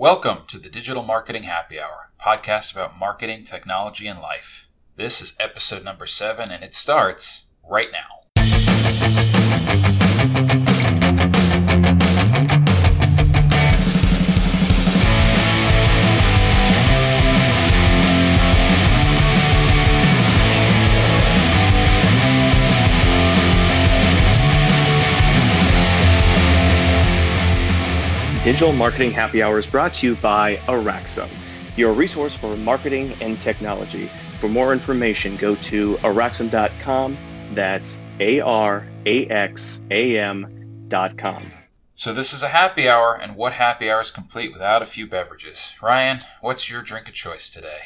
Welcome to the Digital Marketing Happy Hour, podcast about marketing, technology, and life. This is episode number seven, and it starts right now. Digital Marketing Happy Hour is brought to you by Araxam, your resource for marketing and technology. For more information, go to araxam.com. That's A-R-A-X-A-M dot com. So this is a happy hour, and what happy hour is complete without a few beverages? Ryan, what's your drink of choice today?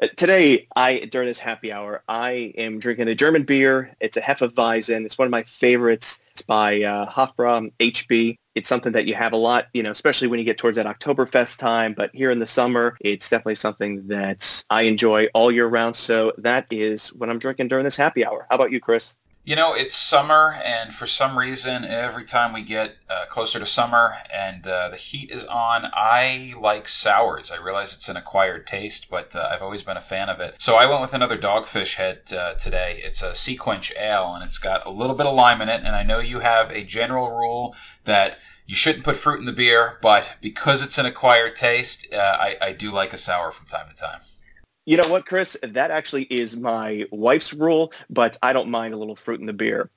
Uh, Today, I during this happy hour, I am drinking a German beer. It's a Hefeweizen. It's one of my favorites. It's by uh, Hofbräu HB. It's something that you have a lot, you know, especially when you get towards that Oktoberfest time. But here in the summer, it's definitely something that I enjoy all year round. So that is what I'm drinking during this happy hour. How about you, Chris? You know, it's summer, and for some reason, every time we get uh, closer to summer and uh, the heat is on, I like sours. I realize it's an acquired taste, but uh, I've always been a fan of it. So I went with another Dogfish Head uh, today. It's a SeaQuench Ale, and it's got a little bit of lime in it. And I know you have a general rule that you shouldn't put fruit in the beer, but because it's an acquired taste, uh, I, I do like a sour from time to time. You know what, Chris? That actually is my wife's rule, but I don't mind a little fruit in the beer.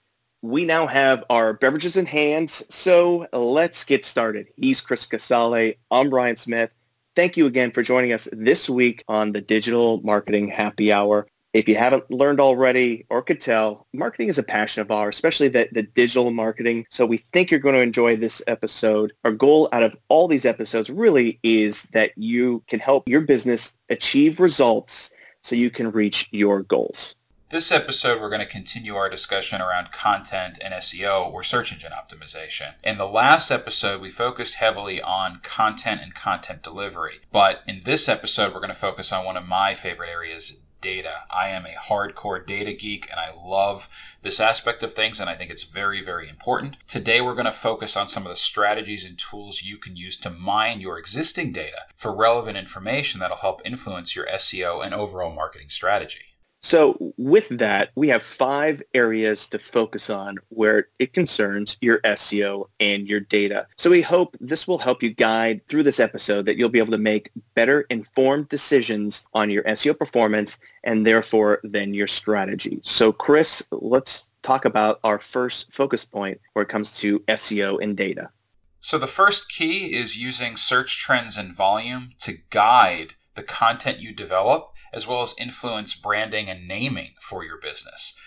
We now have our beverages in hand, so let's get started. He's Chris Casale. I'm Ryan Smith. Thank you again for joining us this week on the Digital Marketing Happy Hour. If you haven't learned already or could tell, marketing is a passion of ours, especially the, the digital marketing. So we think you're going to enjoy this episode. Our goal out of all these episodes really is that you can help your business achieve results so you can reach your goals. This episode, we're going to continue our discussion around content and SEO or search engine optimization. In the last episode, we focused heavily on content and content delivery. But in this episode, we're going to focus on one of my favorite areas, data. I am a hardcore data geek and I love this aspect of things and I think it's very, very important. Today we're going to focus on some of the strategies and tools you can use to mine your existing data for relevant information that'll help influence your SEO and overall marketing strategy. So with that, we have five areas to focus on where it concerns your SEO and your data. So we hope this will help you guide through this episode that you'll be able to make better informed decisions on your SEO performance and therefore then your strategy. So Chris, let's talk about our first focus point where it comes to SEO and data. So the first key is using search trends and volume to guide the content you develop as well as influence branding and naming for your business.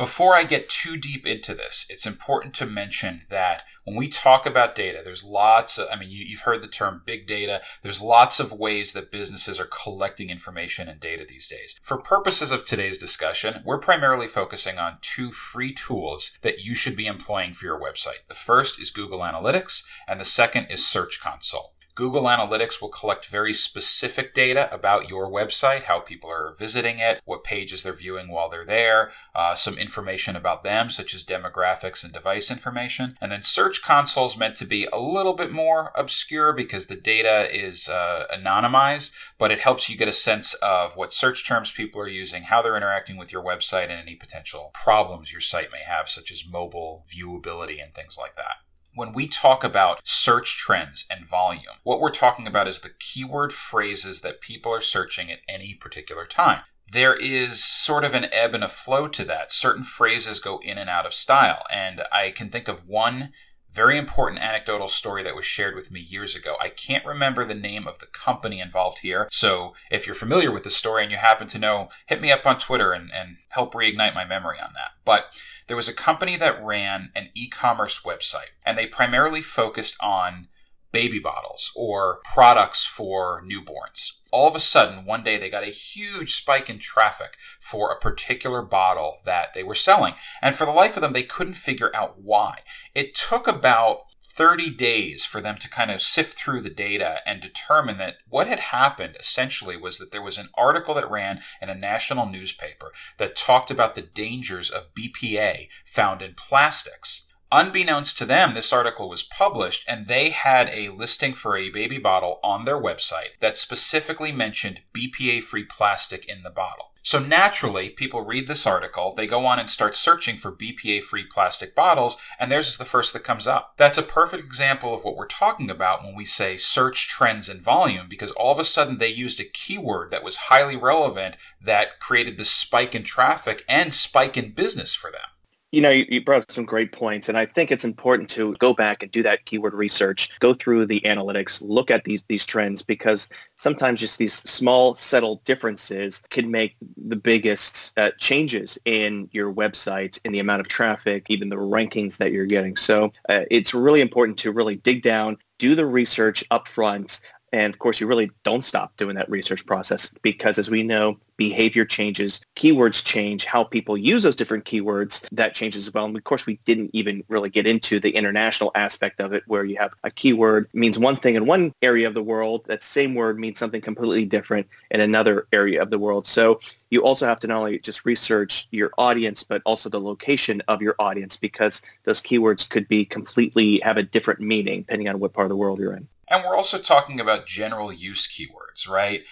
Before I get too deep into this, it's important to mention that when we talk about data, there's lots of, I mean, you, have heard the term big data. There's lots of ways that businesses are collecting information and data these days. For purposes of today's discussion, we're primarily focusing on two free tools that you should be employing for your website. The first is Google Analytics, and the second is Search Console. Google Analytics will collect very specific data about your website, how people are visiting it, what pages they're viewing while they're there, uh, some information about them, such as demographics and device information. And then Search Console is meant to be a little bit more obscure because the data is uh, anonymized, but it helps you get a sense of what search terms people are using, how they're interacting with your website, and any potential problems your site may have, such as mobile viewability and things like that. When we talk about search trends and volume, what we're talking about is the keyword phrases that people are searching at any particular time. There is sort of an ebb and a flow to that. Certain phrases go in and out of style. And I can think of one very important anecdotal story that was shared with me years ago. I can't remember the name of the company involved here. So if you're familiar with the story and you happen to know, hit me up on Twitter and, and help reignite my memory on that. But there was a company that ran an e-commerce website and they primarily focused on baby bottles or products for newborns. All of a sudden, one day they got a huge spike in traffic for a particular bottle that they were selling. And for the life of them, they couldn't figure out why. It took about 30 days for them to kind of sift through the data and determine that what had happened essentially was that there was an article that ran in a national newspaper that talked about the dangers of BPA found in plastics Unbeknownst to them, this article was published and they had a listing for a baby bottle on their website that specifically mentioned BPA free plastic in the bottle. So naturally, people read this article, they go on and start searching for BPA free plastic bottles, and theirs is the first that comes up. That's a perfect example of what we're talking about when we say search trends and volume, because all of a sudden they used a keyword that was highly relevant that created this spike in traffic and spike in business for them. You know, you, you brought up some great points, and I think it's important to go back and do that keyword research, go through the analytics, look at these these trends, because sometimes just these small, subtle differences can make the biggest uh, changes in your website, in the amount of traffic, even the rankings that you're getting. So uh, it's really important to really dig down, do the research up front, and of course, you really don't stop doing that research process because as we know, behavior changes, keywords change, how people use those different keywords, that changes as well. And of course, we didn't even really get into the international aspect of it where you have a keyword means one thing in one area of the world, that same word means something completely different in another area of the world. So you also have to not only just research your audience, but also the location of your audience because those keywords could be completely have a different meaning depending on what part of the world you're in. And we're also talking about general use keywords, right?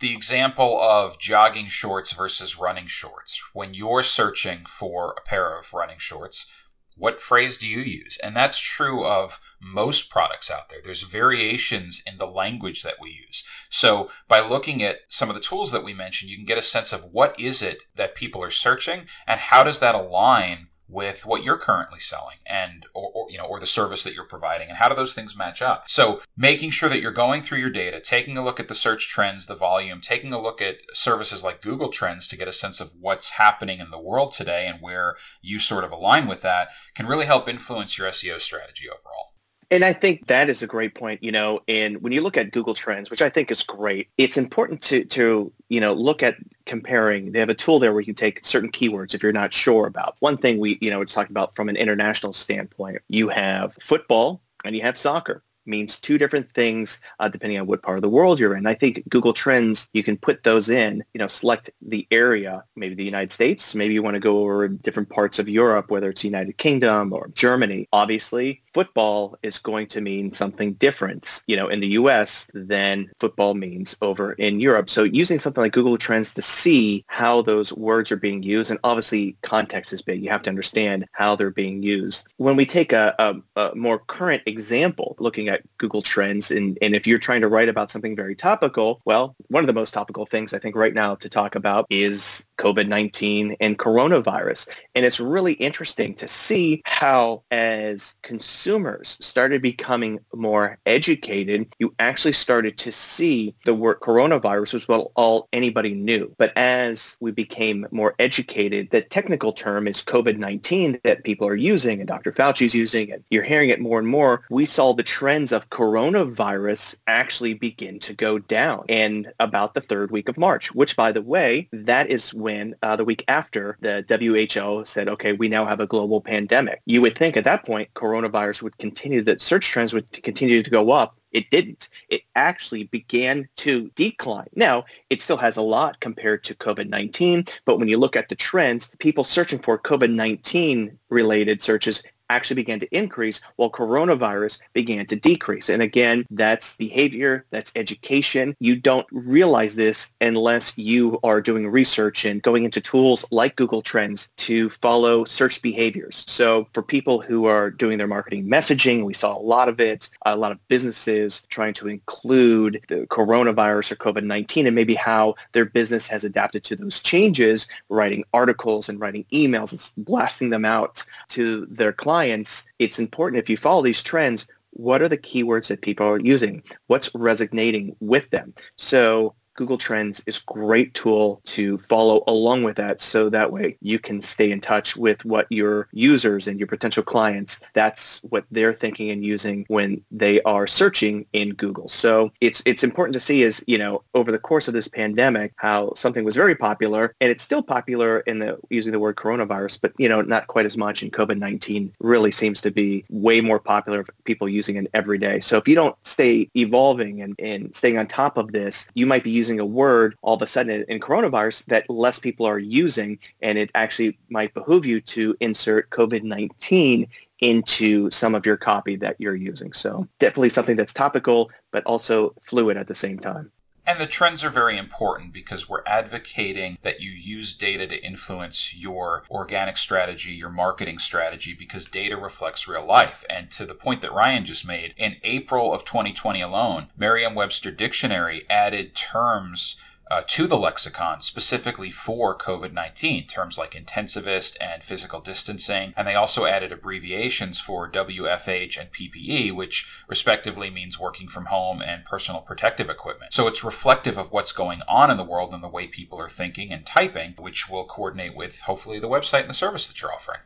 The example of jogging shorts versus running shorts. When you're searching for a pair of running shorts, what phrase do you use? And that's true of most products out there. There's variations in the language that we use. So by looking at some of the tools that we mentioned, you can get a sense of what is it that people are searching and how does that align with what you're currently selling and or, or, you know or the service that you're providing and how do those things match up? So making sure that you're going through your data taking a look at the search trends the volume taking a look at services like google trends to get a sense of what's happening in the world today and where you sort of align with that can really help influence your seo strategy overall and I think that is a great point, you know, and when you look at Google Trends, which I think is great, it's important to, to, you know, look at comparing. They have a tool there where you take certain keywords if you're not sure about. One thing we, you know, it's talking about from an international standpoint, you have football and you have soccer means two different things uh, depending on what part of the world you're in. I think Google Trends, you can put those in, you know, select the area, maybe the United States, maybe you want to go over different parts of Europe, whether it's the United Kingdom or Germany. Obviously, football is going to mean something different, you know, in the US than football means over in Europe. So using something like Google Trends to see how those words are being used, and obviously context is big. You have to understand how they're being used. When we take a, a, a more current example, looking at at Google Trends. And, and if you're trying to write about something very topical, well, one of the most topical things I think right now to talk about is COVID-19 and coronavirus. And it's really interesting to see how as consumers started becoming more educated, you actually started to see the word coronavirus was what all anybody knew. But as we became more educated, the technical term is COVID-19 that people are using and Dr. Fauci's using, and you're hearing it more and more. We saw the trends of coronavirus actually begin to go down in about the third week of March, which, by the way, that is when uh, the week after the WHO said, okay, we now have a global pandemic. You would think at that point, coronavirus would continue, that search trends would continue to go up. It didn't. It actually began to decline. Now, it still has a lot compared to COVID-19, but when you look at the trends, people searching for COVID-19 related searches actually began to increase while coronavirus began to decrease. And again, that's behavior, that's education. You don't realize this unless you are doing research and going into tools like Google Trends to follow search behaviors. So for people who are doing their marketing messaging, we saw a lot of it, a lot of businesses trying to include the coronavirus or COVID-19 and maybe how their business has adapted to those changes, writing articles and writing emails and blasting them out to their clients clients, it's important if you follow these trends, what are the keywords that people are using? What's resonating with them? So Google Trends is a great tool to follow along with that so that way you can stay in touch with what your users and your potential clients, that's what they're thinking and using when they are searching in Google. So it's it's important to see is, you know, over the course of this pandemic, how something was very popular and it's still popular in the using the word coronavirus, but you know, not quite as much in COVID-19 really seems to be way more popular people using it every day. So if you don't stay evolving and, and staying on top of this, you might be using using a word all of a sudden in coronavirus that less people are using, and it actually might behoove you to insert COVID-19 into some of your copy that you're using. So definitely something that's topical, but also fluid at the same time. And the trends are very important because we're advocating that you use data to influence your organic strategy, your marketing strategy, because data reflects real life. And to the point that Ryan just made, in April of 2020 alone, Merriam Webster Dictionary added terms uh, to the lexicon specifically for COVID 19, terms like intensivist and physical distancing. And they also added abbreviations for WFH and PPE, which respectively means working from home and personal protective equipment. So it's reflective of what's going on in the world and the way people are thinking and typing, which will coordinate with hopefully the website and the service that you're offering.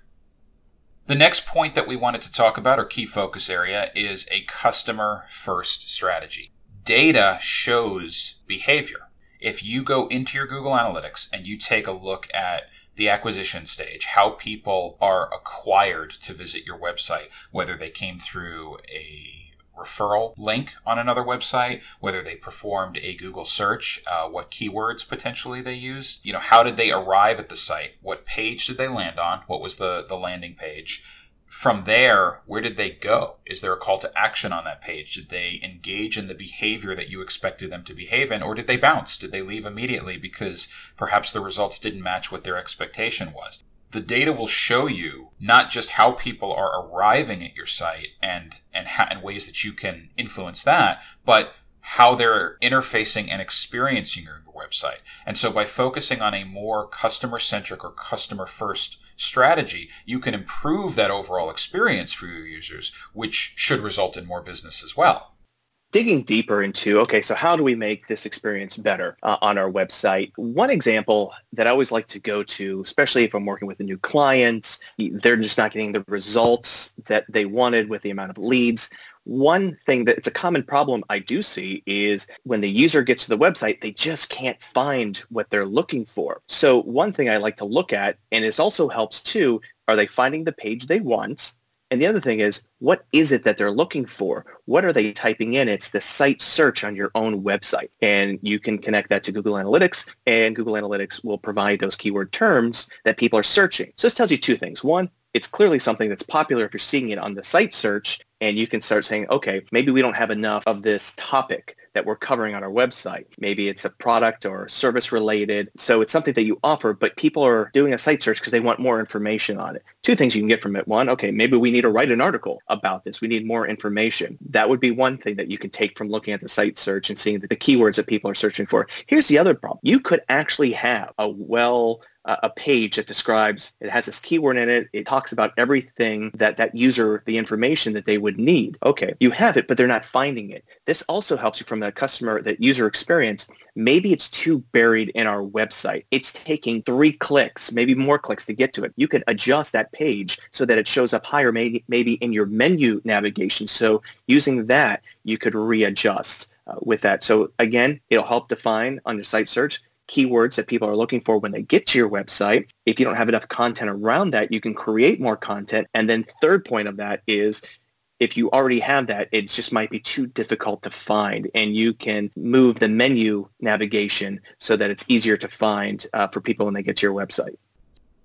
The next point that we wanted to talk about, our key focus area, is a customer first strategy. Data shows behavior if you go into your Google Analytics and you take a look at the acquisition stage, how people are acquired to visit your website, whether they came through a referral link on another website, whether they performed a Google search, uh, what keywords potentially they used, you know, how did they arrive at the site, what page did they land on, what was the, the landing page, from there, where did they go? Is there a call to action on that page? Did they engage in the behavior that you expected them to behave in, or did they bounce? Did they leave immediately because perhaps the results didn't match what their expectation was? The data will show you not just how people are arriving at your site and and, ha- and ways that you can influence that, but how they're interfacing and experiencing your website. And so by focusing on a more customer centric or customer first strategy, you can improve that overall experience for your users, which should result in more business as well. Digging deeper into okay so how do we make this experience better uh, on our website? One example that i always like to go to especially if i'm working with a new client they're just not getting the results that they wanted with the amount of leads one thing that it's a common problem I do see is when the user gets to the website, they just can't find what they're looking for. So one thing I like to look at, and this also helps too, are they finding the page they want? And the other thing is, what is it that they're looking for? What are they typing in? It's the site search on your own website. And you can connect that to Google Analytics, and Google Analytics will provide those keyword terms that people are searching. So this tells you two things. One, it's clearly something that's popular if you're seeing it on the site search and you can start saying, okay, maybe we don't have enough of this topic that we're covering on our website. Maybe it's a product or service related. So it's something that you offer, but people are doing a site search because they want more information on it. Two things you can get from it. One, okay, maybe we need to write an article about this. We need more information. That would be one thing that you can take from looking at the site search and seeing the keywords that people are searching for. Here's the other problem. You could actually have a well a page that describes it has this keyword in it it talks about everything that that user the information that they would need. Okay you have it but they're not finding it. This also helps you from the customer that user experience. Maybe it's too buried in our website. It's taking three clicks maybe more clicks to get to it. You can adjust that page so that it shows up higher maybe maybe in your menu navigation. So using that you could readjust uh, with that. So again it'll help define on your site search keywords that people are looking for when they get to your website. If you don't have enough content around that, you can create more content. And then third point of that is if you already have that, it just might be too difficult to find. And you can move the menu navigation so that it's easier to find uh, for people when they get to your website.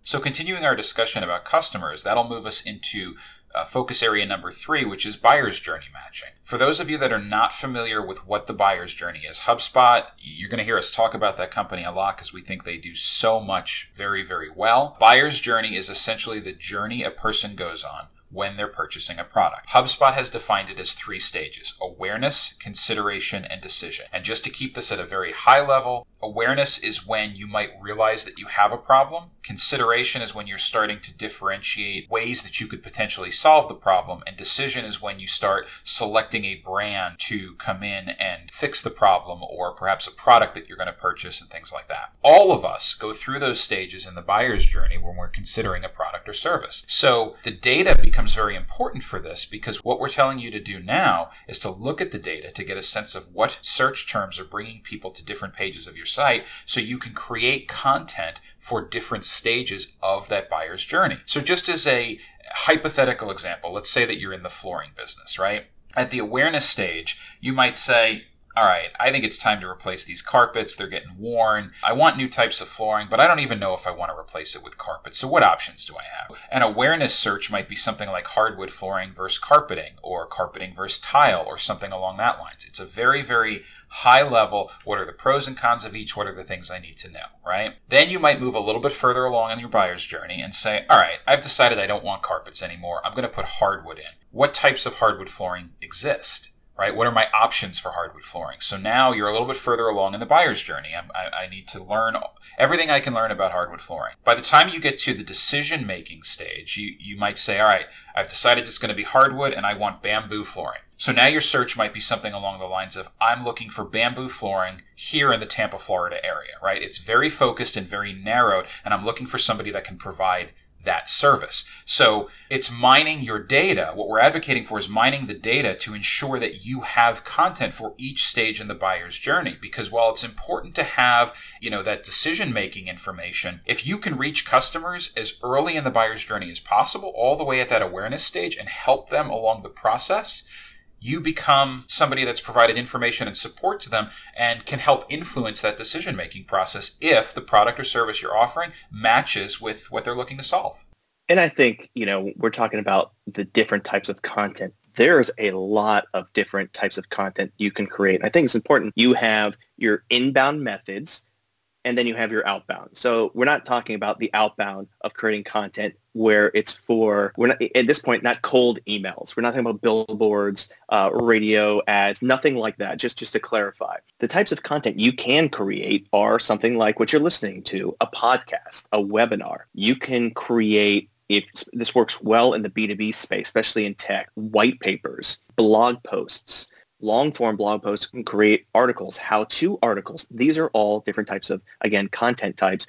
So continuing our discussion about customers, that'll move us into uh, focus area number three, which is buyer's journey matching. For those of you that are not familiar with what the buyer's journey is, HubSpot, you're going to hear us talk about that company a lot because we think they do so much very, very well. Buyer's journey is essentially the journey a person goes on when they're purchasing a product. HubSpot has defined it as three stages awareness, consideration, and decision. And just to keep this at a very high level, awareness is when you might realize that you have a problem. Consideration is when you're starting to differentiate ways that you could potentially solve the problem. And decision is when you start selecting a brand to come in and fix the problem or perhaps a product that you're going to purchase and things like that. All of us go through those stages in the buyer's journey when we're considering a product or service. So the data becomes very important for this because what we're telling you to do now is to look at the data to get a sense of what search terms are bringing people to different pages of your site so you can create content for different stages of that buyer's journey. So, just as a hypothetical example, let's say that you're in the flooring business, right? At the awareness stage, you might say, all right, I think it's time to replace these carpets. They're getting worn. I want new types of flooring, but I don't even know if I want to replace it with carpet. So what options do I have? An awareness search might be something like hardwood flooring versus carpeting or carpeting versus tile or something along that lines. It's a very, very high level. What are the pros and cons of each? What are the things I need to know, right? Then you might move a little bit further along in your buyer's journey and say, all right, I've decided I don't want carpets anymore. I'm going to put hardwood in. What types of hardwood flooring exist? Right? What are my options for hardwood flooring? So now you're a little bit further along in the buyer's journey. I, I need to learn everything I can learn about hardwood flooring. By the time you get to the decision making stage, you, you might say, all right, I've decided it's going to be hardwood and I want bamboo flooring. So now your search might be something along the lines of, I'm looking for bamboo flooring here in the Tampa, Florida area, right? It's very focused and very narrowed, and I'm looking for somebody that can provide that service. So it's mining your data. What we're advocating for is mining the data to ensure that you have content for each stage in the buyer's journey. Because while it's important to have, you know, that decision making information, if you can reach customers as early in the buyer's journey as possible, all the way at that awareness stage and help them along the process, you become somebody that's provided information and support to them and can help influence that decision making process if the product or service you're offering matches with what they're looking to solve. And I think, you know, we're talking about the different types of content. There's a lot of different types of content you can create. I think it's important you have your inbound methods and then you have your outbound. So we're not talking about the outbound of creating content where it's for we're not at this point not cold emails. We're not talking about billboards, uh, radio ads, nothing like that. Just just to clarify, the types of content you can create are something like what you're listening to, a podcast, a webinar. You can create if this works well in the B2B space, especially in tech, white papers, blog posts, long form blog posts can create articles, how-to articles. These are all different types of, again, content types.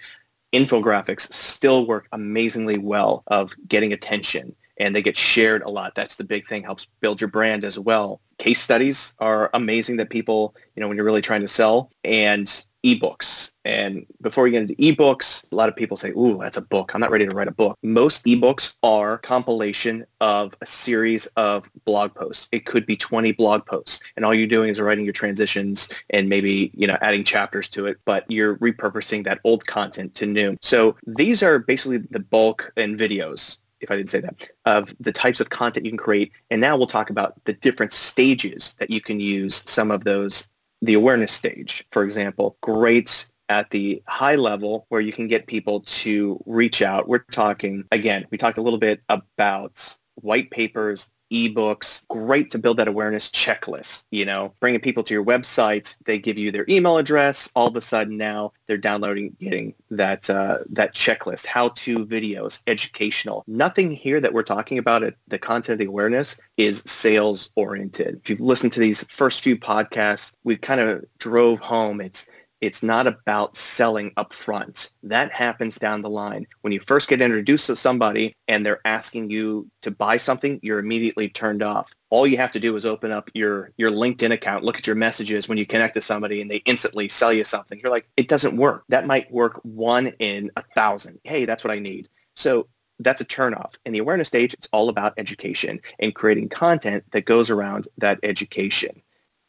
Infographics still work amazingly well of getting attention and they get shared a lot. That's the big thing, helps build your brand as well. Case studies are amazing that people, you know, when you're really trying to sell. And ebooks. And before we get into ebooks, a lot of people say, ooh, that's a book. I'm not ready to write a book. Most ebooks are compilation of a series of blog posts. It could be 20 blog posts. And all you're doing is writing your transitions and maybe, you know, adding chapters to it, but you're repurposing that old content to new. So these are basically the bulk and videos if I didn't say that, of the types of content you can create. And now we'll talk about the different stages that you can use some of those the awareness stage, for example, great at the high level where you can get people to reach out. We're talking, again, we talked a little bit about white papers ebooks, great to build that awareness checklist. You know, bringing people to your website, they give you their email address. All of a sudden now they're downloading, getting that uh, that checklist, how-to videos, educational. Nothing here that we're talking about at the content of the awareness is sales oriented. If you've listened to these first few podcasts, we kind of drove home. It's it's not about selling up front. That happens down the line. When you first get introduced to somebody and they're asking you to buy something, you're immediately turned off. All you have to do is open up your, your LinkedIn account, look at your messages when you connect to somebody and they instantly sell you something. You're like, it doesn't work. That might work one in a thousand. Hey, that's what I need. So that's a turnoff. In the awareness stage, it's all about education and creating content that goes around that education.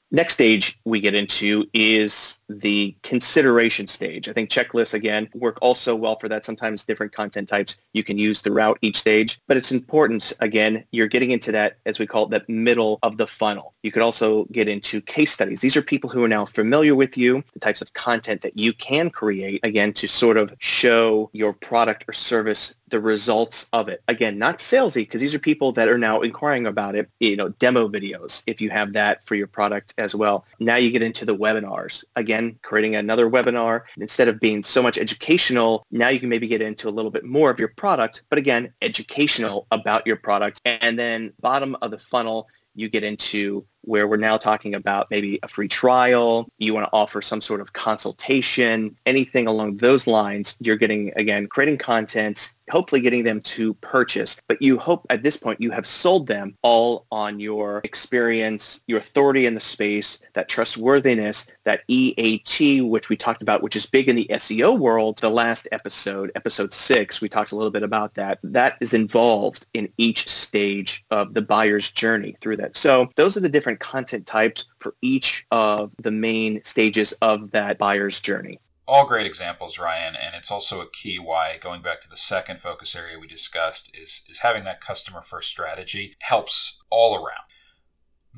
Next stage we get into is the consideration stage. I think checklists, again, work also well for that. Sometimes different content types you can use throughout each stage. But it's important, again, you're getting into that, as we call it, that middle of the funnel. You could also get into case studies. These are people who are now familiar with you, the types of content that you can create, again, to sort of show your product or service the results of it. Again, not salesy because these are people that are now inquiring about it, you know, demo videos if you have that for your product as well. Now you get into the webinars. Again, creating another webinar. Instead of being so much educational, now you can maybe get into a little bit more of your product, but again, educational about your product. And then bottom of the funnel, you get into where we're now talking about maybe a free trial, you want to offer some sort of consultation, anything along those lines, you're getting, again, creating content, hopefully getting them to purchase. But you hope at this point you have sold them all on your experience, your authority in the space, that trustworthiness, that EAT, which we talked about, which is big in the SEO world. The last episode, episode six, we talked a little bit about that. That is involved in each stage of the buyer's journey through that. So those are the different content types for each of the main stages of that buyer's journey. All great examples, Ryan, and it's also a key why going back to the second focus area we discussed is is having that customer first strategy helps all around.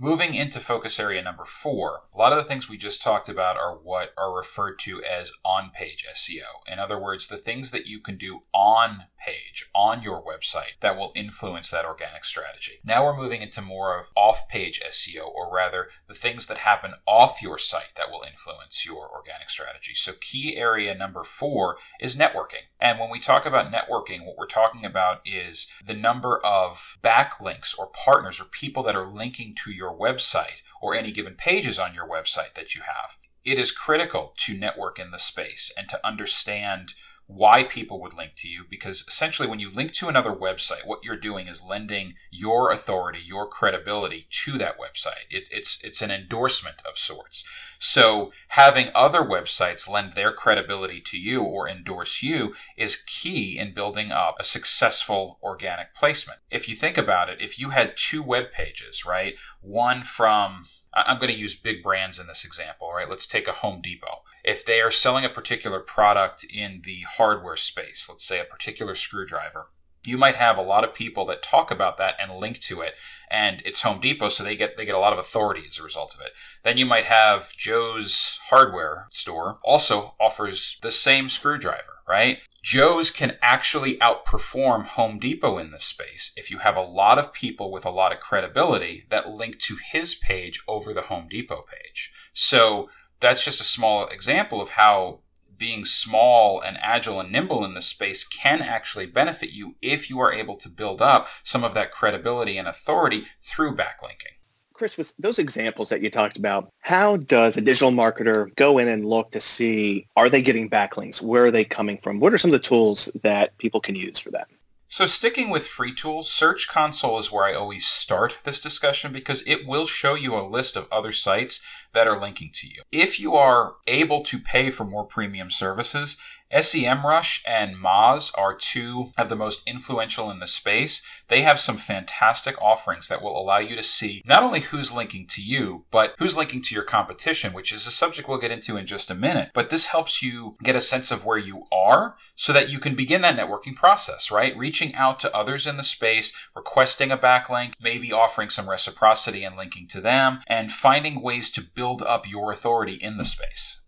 Moving into focus area number four, a lot of the things we just talked about are what are referred to as on page SEO. In other words, the things that you can do on page, on your website, that will influence that organic strategy. Now we're moving into more of off page SEO, or rather, the things that happen off your site that will influence your organic strategy. So, key area number four is networking. And when we talk about networking, what we're talking about is the number of backlinks or partners or people that are linking to your your website or any given pages on your website that you have. It is critical to network in the space and to understand why people would link to you because essentially when you link to another website what you're doing is lending your authority your credibility to that website. It, it's it's an endorsement of sorts. So having other websites lend their credibility to you or endorse you is key in building up a successful organic placement. If you think about it if you had two web pages right one from I'm going to use big brands in this example, right? Let's take a Home Depot. If they are selling a particular product in the hardware space, let's say a particular screwdriver, you might have a lot of people that talk about that and link to it and it's home depot so they get they get a lot of authority as a result of it then you might have joe's hardware store also offers the same screwdriver right joe's can actually outperform home depot in this space if you have a lot of people with a lot of credibility that link to his page over the home depot page so that's just a small example of how being small and agile and nimble in this space can actually benefit you if you are able to build up some of that credibility and authority through backlinking. Chris, with those examples that you talked about, how does a digital marketer go in and look to see are they getting backlinks? Where are they coming from? What are some of the tools that people can use for that? So, sticking with free tools, Search Console is where I always start this discussion because it will show you a list of other sites that are linking to you. If you are able to pay for more premium services, SEMrush and Moz are two of the most influential in the space. They have some fantastic offerings that will allow you to see not only who's linking to you, but who's linking to your competition, which is a subject we'll get into in just a minute. But this helps you get a sense of where you are so that you can begin that networking process, right? Reaching out to others in the space, requesting a backlink, maybe offering some reciprocity and linking to them, and finding ways to build up your authority in the space.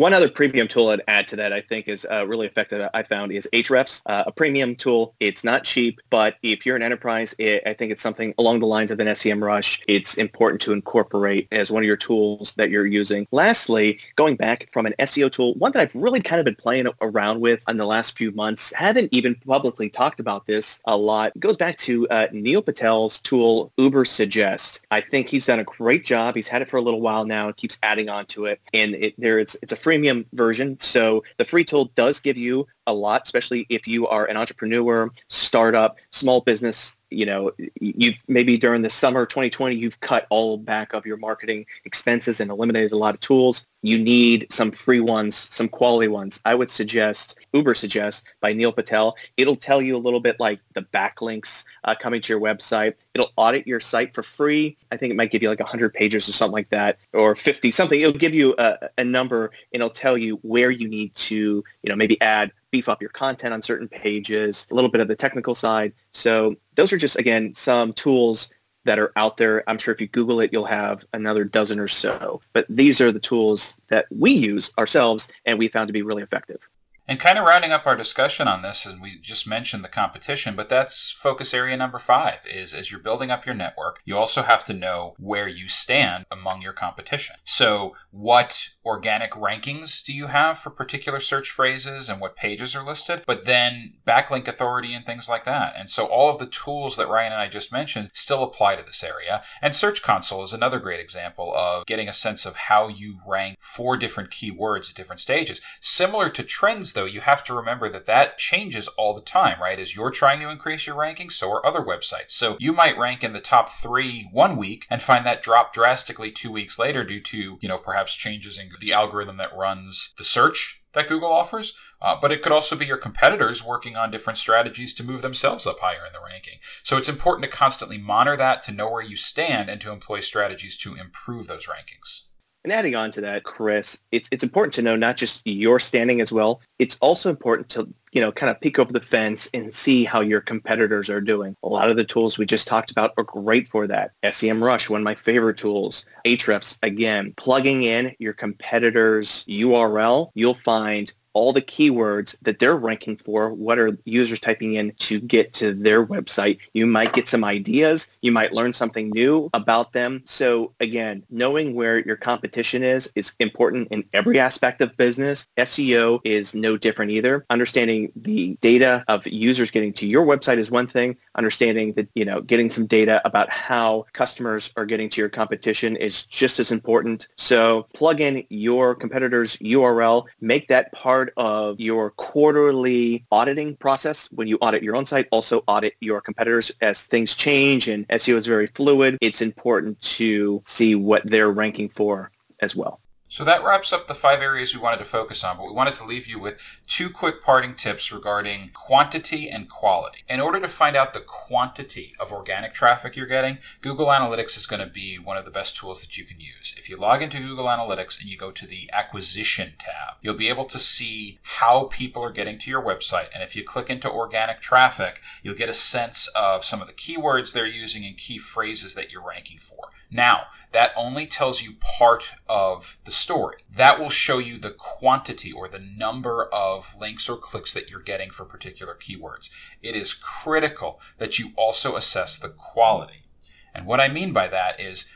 One other premium tool I'd add to that I think is uh, really effective I found is Ahrefs, uh, a premium tool. It's not cheap, but if you're an enterprise, it, I think it's something along the lines of an SEMrush. It's important to incorporate as one of your tools that you're using. Lastly, going back from an SEO tool, one that I've really kind of been playing around with in the last few months, haven't even publicly talked about this a lot, it goes back to uh, Neil Patel's tool, Ubersuggest. I think he's done a great job. He's had it for a little while now, and keeps adding on to it. And it, there, it's, it's a free freemium version. So the free tool does give you a lot, especially if you are an entrepreneur, startup, small business. You know, you've maybe during the summer 2020, you've cut all back of your marketing expenses and eliminated a lot of tools. You need some free ones, some quality ones. I would suggest Ubersuggest by Neil Patel. It'll tell you a little bit like the backlinks uh, coming to your website. It'll audit your site for free. I think it might give you like 100 pages or something like that, or 50 something. It'll give you a, a number and it'll tell you where you need to, you know, maybe add beef up your content on certain pages, a little bit of the technical side. So those are just, again, some tools that are out there. I'm sure if you Google it, you'll have another dozen or so. But these are the tools that we use ourselves and we found to be really effective. And kind of rounding up our discussion on this, and we just mentioned the competition, but that's focus area number five is as you're building up your network, you also have to know where you stand among your competition. So what organic rankings do you have for particular search phrases and what pages are listed, but then backlink authority and things like that. And so all of the tools that Ryan and I just mentioned still apply to this area. And Search Console is another great example of getting a sense of how you rank for different keywords at different stages. Similar to trends, though, you have to remember that that changes all the time, right? As you're trying to increase your ranking, so are other websites. So you might rank in the top three one week and find that drop drastically two weeks later due to, you know, perhaps changes in the algorithm that runs the search that Google offers, uh, but it could also be your competitors working on different strategies to move themselves up higher in the ranking. So it's important to constantly monitor that, to know where you stand, and to employ strategies to improve those rankings. And adding on to that, Chris, it's it's important to know not just your standing as well. It's also important to you know kind of peek over the fence and see how your competitors are doing. A lot of the tools we just talked about are great for that. SEMrush, one of my favorite tools. Ahrefs, again, plugging in your competitor's URL, you'll find all the keywords that they're ranking for, what are users typing in to get to their website. You might get some ideas. You might learn something new about them. So again, knowing where your competition is is important in every aspect of business. SEO is no different either. Understanding the data of users getting to your website is one thing. Understanding that, you know, getting some data about how customers are getting to your competition is just as important. So plug in your competitor's URL, make that part part of your quarterly auditing process when you audit your own site. Also audit your competitors as things change and SEO is very fluid. It's important to see what they're ranking for as well. So that wraps up the five areas we wanted to focus on, but we wanted to leave you with two quick parting tips regarding quantity and quality. In order to find out the quantity of organic traffic you're getting, Google Analytics is going to be one of the best tools that you can use. If you log into Google Analytics and you go to the acquisition tab, you'll be able to see how people are getting to your website. And if you click into organic traffic, you'll get a sense of some of the keywords they're using and key phrases that you're ranking for. Now, that only tells you part of the story. That will show you the quantity or the number of links or clicks that you're getting for particular keywords. It is critical that you also assess the quality. And what I mean by that is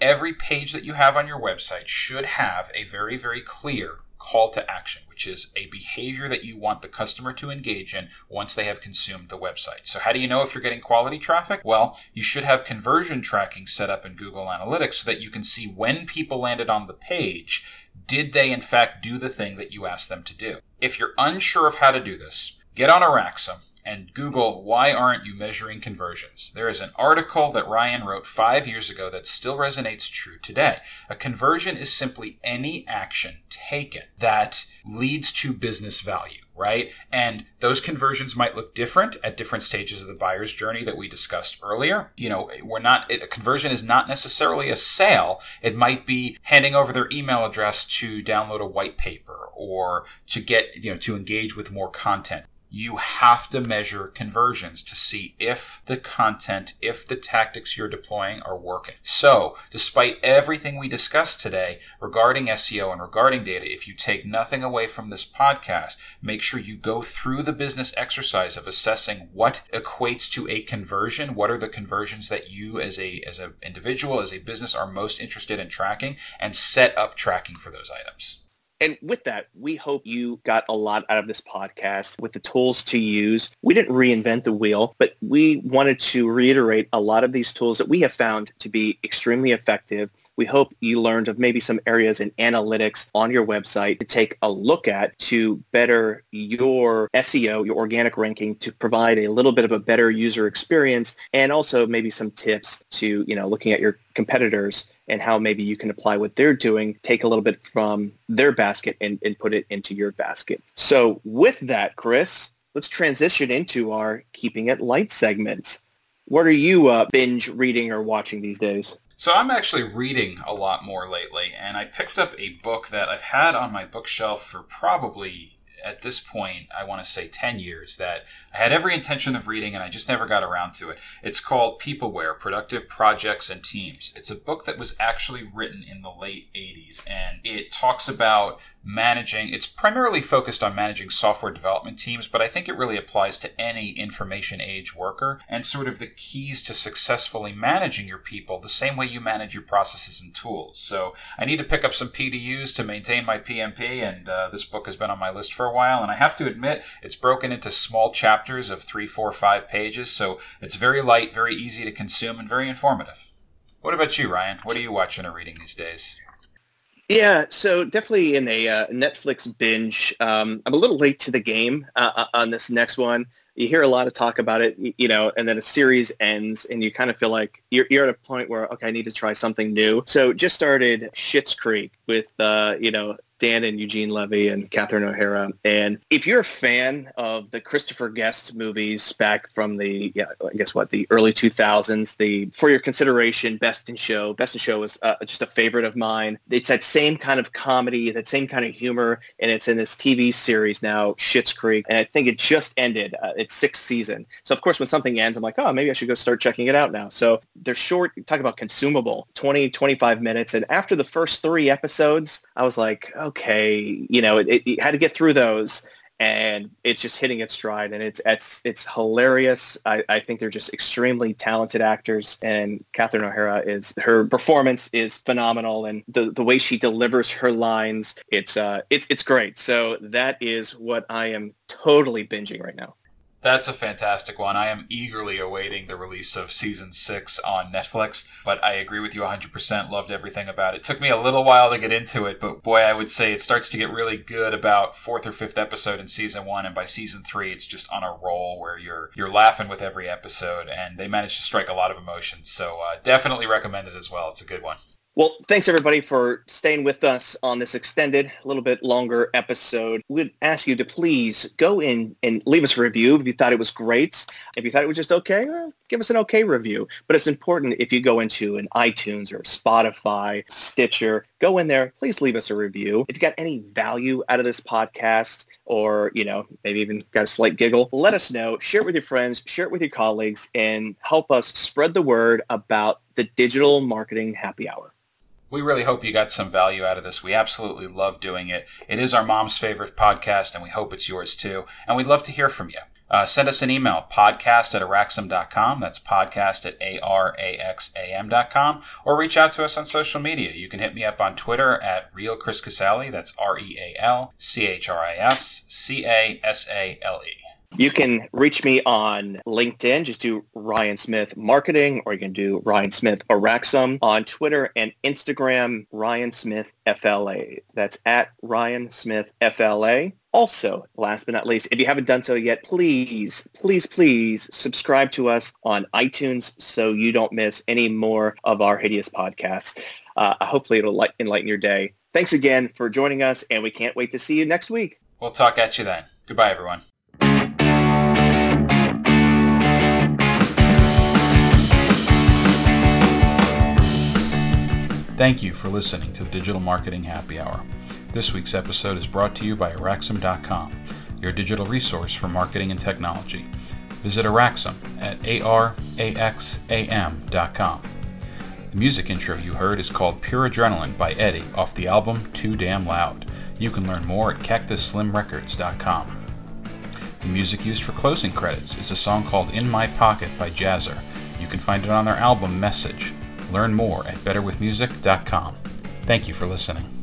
every page that you have on your website should have a very, very clear call to action, which is a behavior that you want the customer to engage in once they have consumed the website. So, how do you know if you're getting quality traffic? Well, you should have conversion tracking set up in Google Analytics so that you can see when people landed on the page, did they in fact do the thing that you asked them to do? If you're unsure of how to do this, get on Araxa and Google, why aren't you measuring conversions? There is an article that Ryan wrote five years ago that still resonates true today. A conversion is simply any action taken that leads to business value right? And those conversions might look different at different stages of the buyer's journey that we discussed earlier. You know, we're not, a conversion is not necessarily a sale. It might be handing over their email address to download a white paper or to get, you know, to engage with more content you have to measure conversions to see if the content, if the tactics you're deploying are working. So, despite everything we discussed today regarding SEO and regarding data, if you take nothing away from this podcast, make sure you go through the business exercise of assessing what equates to a conversion. What are the conversions that you as a, as an individual, as a business are most interested in tracking and set up tracking for those items. And with that, we hope you got a lot out of this podcast with the tools to use. We didn't reinvent the wheel, but we wanted to reiterate a lot of these tools that we have found to be extremely effective. We hope you learned of maybe some areas in analytics on your website to take a look at to better your SEO, your organic ranking, to provide a little bit of a better user experience and also maybe some tips to, you know, looking at your competitors and how maybe you can apply what they're doing, take a little bit from their basket and, and put it into your basket. So with that, Chris, let's transition into our Keeping It Light segment. What are you uh, binge reading or watching these days? So I'm actually reading a lot more lately, and I picked up a book that I've had on my bookshelf for probably at this point, I want to say 10 years that I had every intention of reading and I just never got around to it. It's called Peopleware, Productive Projects and Teams. It's a book that was actually written in the late 80s and it talks about managing, it's primarily focused on managing software development teams, but I think it really applies to any information age worker and sort of the keys to successfully managing your people the same way you manage your processes and tools. So I need to pick up some PDUs to maintain my PMP and uh, this book has been on my list for a while, and I have to admit, it's broken into small chapters of three, four, five pages, so it's very light, very easy to consume, and very informative. What about you, Ryan? What are you watching or reading these days? Yeah, so definitely in a uh, Netflix binge. Um, I'm a little late to the game uh, uh on this next one you hear a lot of talk about it, you know, and then a series ends and you kind of feel like you're, you're at a point where, okay, I need to try something new. So just started Schitt's Creek with, uh, you know, Dan and Eugene Levy and Catherine O'Hara. And if you're a fan of the Christopher Guest movies back from the, yeah, I guess what, the early 2000s, the For Your Consideration, Best in Show. Best in Show was uh, just a favorite of mine. It's that same kind of comedy, that same kind of humor, and it's in this TV series now, Schitt's Creek. And I think it just ended uh, its sixth season. So of course, when something ends, I'm like, oh, maybe I should go start checking it out now. So they're short, talk about consumable, 20, 25 minutes. And after the first three episodes, I was like, okay, you know, it, it had to get through those and it's just hitting its stride and it's it's it's hilarious. I, I think they're just extremely talented actors and Catherine O'Hara is her performance is phenomenal and the, the way she delivers her lines, it's uh it's it's great. So that is what I am totally binging right now. That's a fantastic one. I am eagerly awaiting the release of season six on Netflix, but I agree with you 100%. Loved everything about it. Took me a little while to get into it, but boy, I would say it starts to get really good about fourth or fifth episode in season one, and by season three, it's just on a roll where you're you're laughing with every episode, and they manage to strike a lot of emotions. So uh, definitely recommend it as well. It's a good one. Well, thanks everybody for staying with us on this extended, a little bit longer episode. We'd ask you to please go in and leave us a review if you thought it was great. If you thought it was just okay, well, give us an okay review. But it's important if you go into an iTunes or Spotify, Stitcher, go in there, please leave us a review. If you got any value out of this podcast or, you know, maybe even got a slight giggle, let us know. Share it with your friends, share it with your colleagues, and help us spread the word about the digital marketing happy hour. We really hope you got some value out of this. We absolutely love doing it. It is our mom's favorite podcast, and we hope it's yours too. And we'd love to hear from you. Uh, send us an email, podcast at araxam.com. That's podcast at A-R-A-X-A-M.com. Or reach out to us on social media. You can hit me up on Twitter at Real Chris Casale. That's R-E-A-L-C-H-R-I-S-C-A-S-A-L-E. You can reach me on LinkedIn. Just do Ryan Smith Marketing, or you can do Ryan Smith Araxam on Twitter and Instagram, Ryan Smith FLA. That's at Ryan Smith FLA. Also, last but not least, if you haven't done so yet, please, please, please subscribe to us on iTunes so you don't miss any more of our hideous podcasts. Uh, hopefully it'll light- enlighten your day. Thanks again for joining us, and we can't wait to see you next week. We'll talk at you then. Goodbye, everyone. Thank you for listening to the Digital Marketing Happy Hour. This week's episode is brought to you by Araxam.com, your digital resource for marketing and technology. Visit Araxam at araxam.com. The music intro you heard is called Pure Adrenaline by Eddie off the album Too Damn Loud. You can learn more at cactusslimrecords.com. The music used for closing credits is a song called In My Pocket by Jazzer. You can find it on their album Message. Learn more at betterwithmusic.com. Thank you for listening.